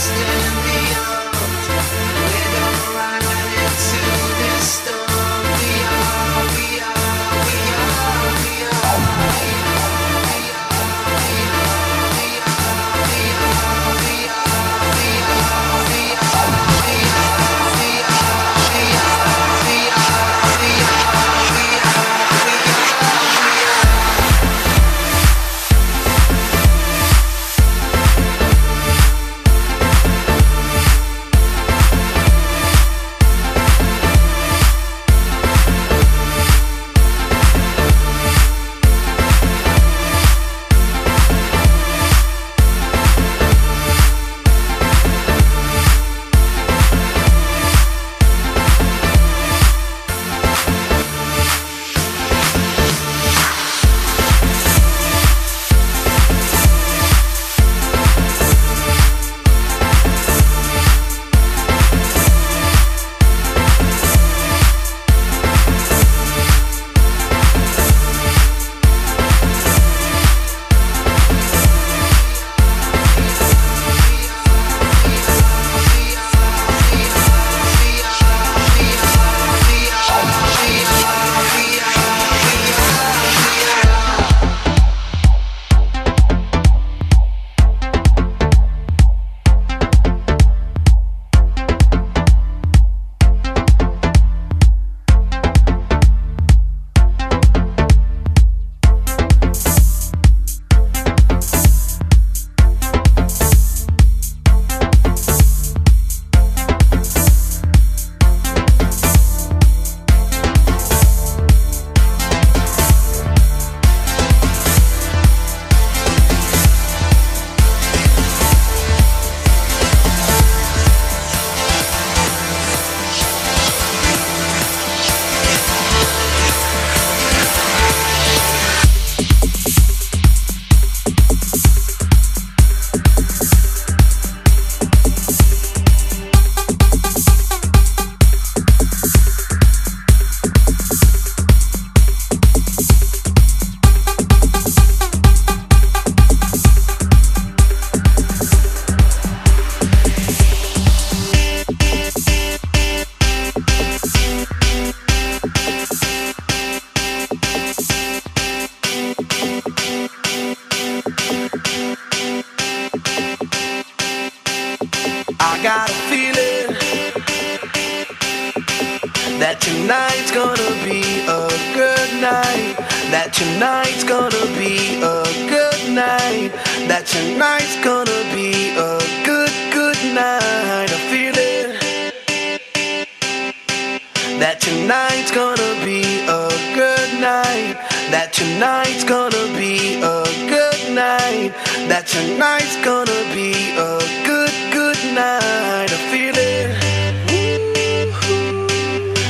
standing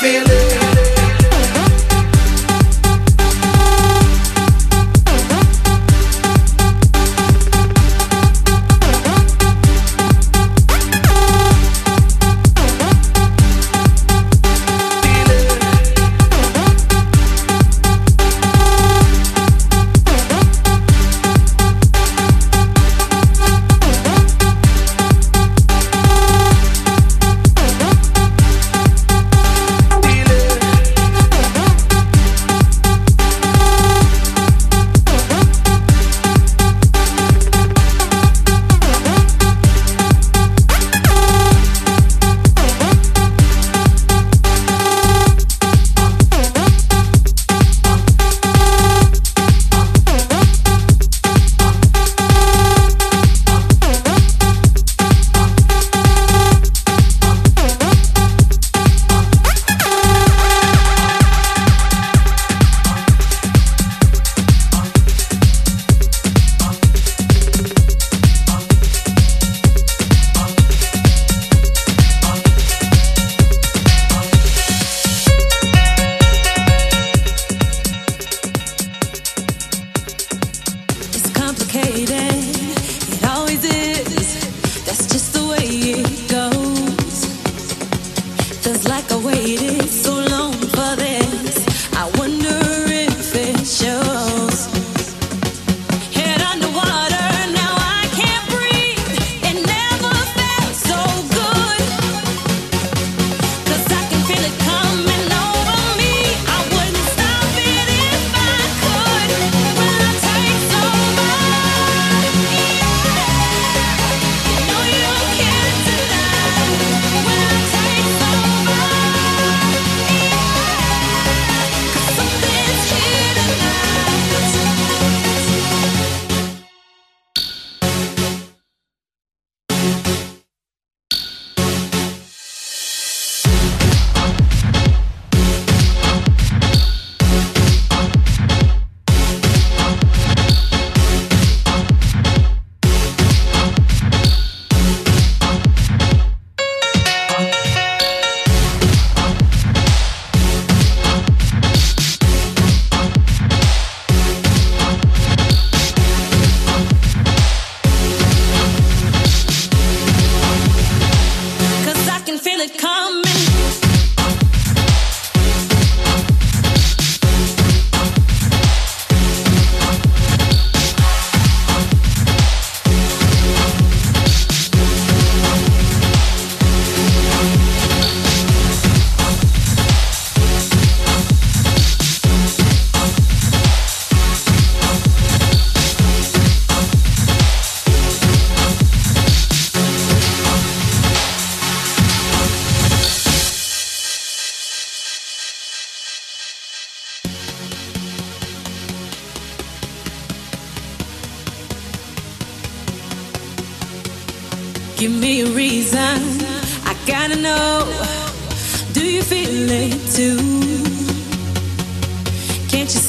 feeling.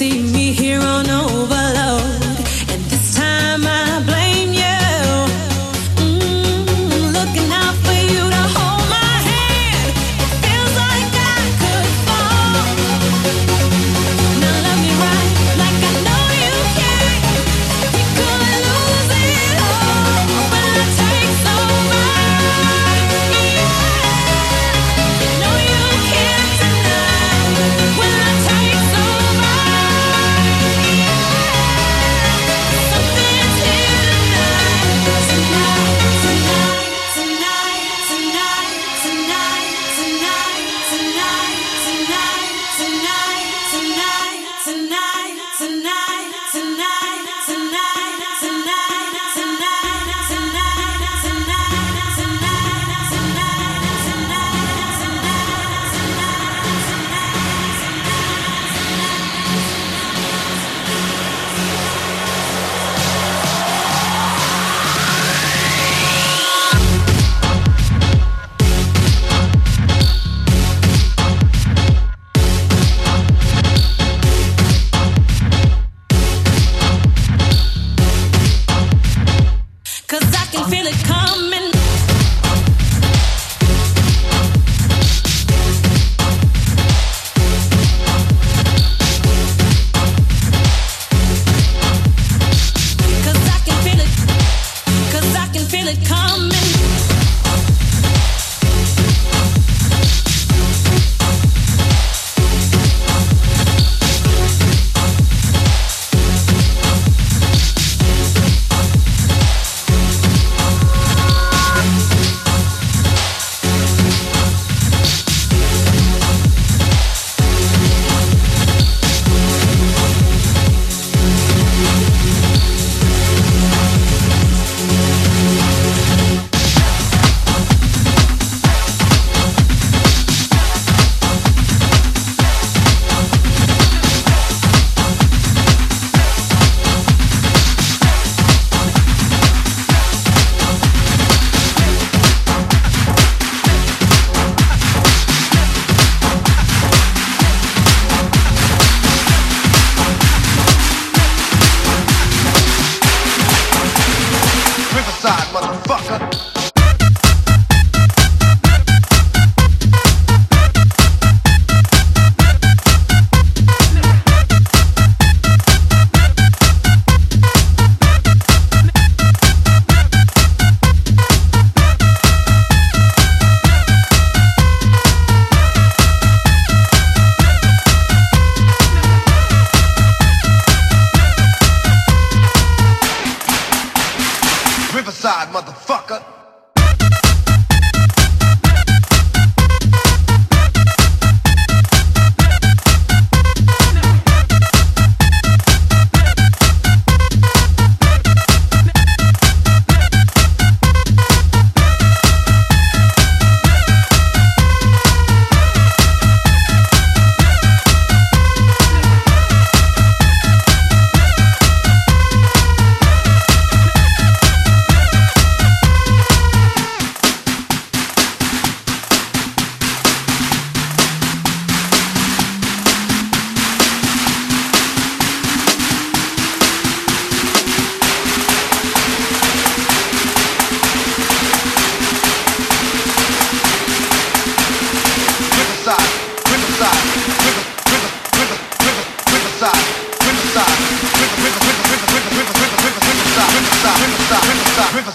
see me here on over.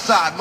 Side,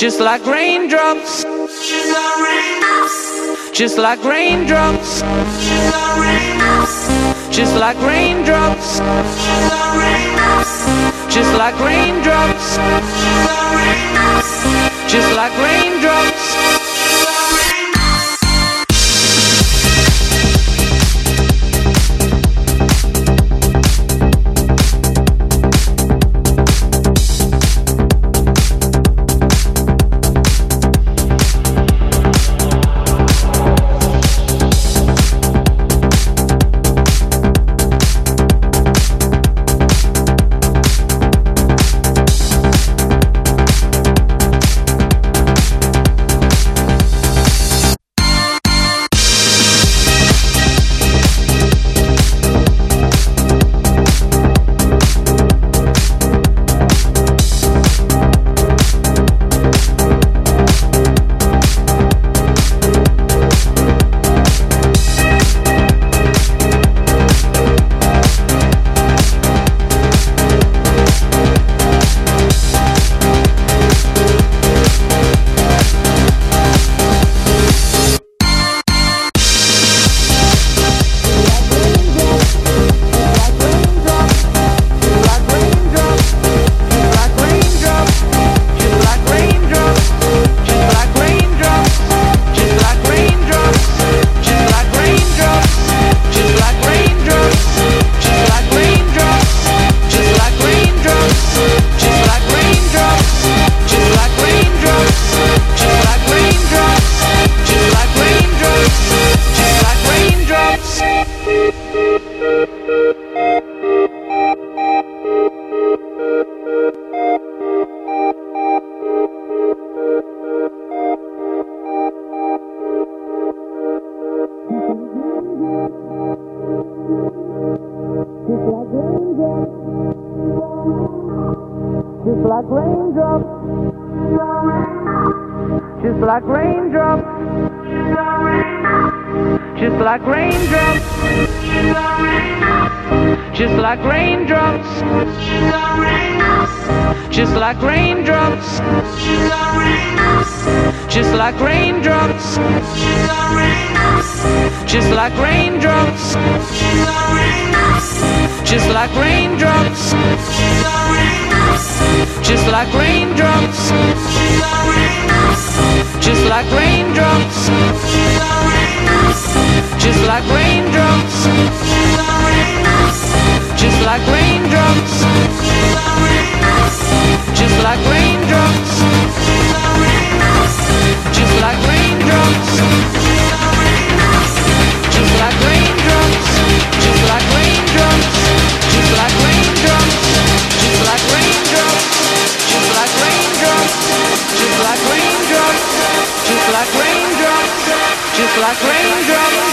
just like raindrops, just like raindrops, just like raindrops, just like raindrops, just like raindrops. Like raindrops,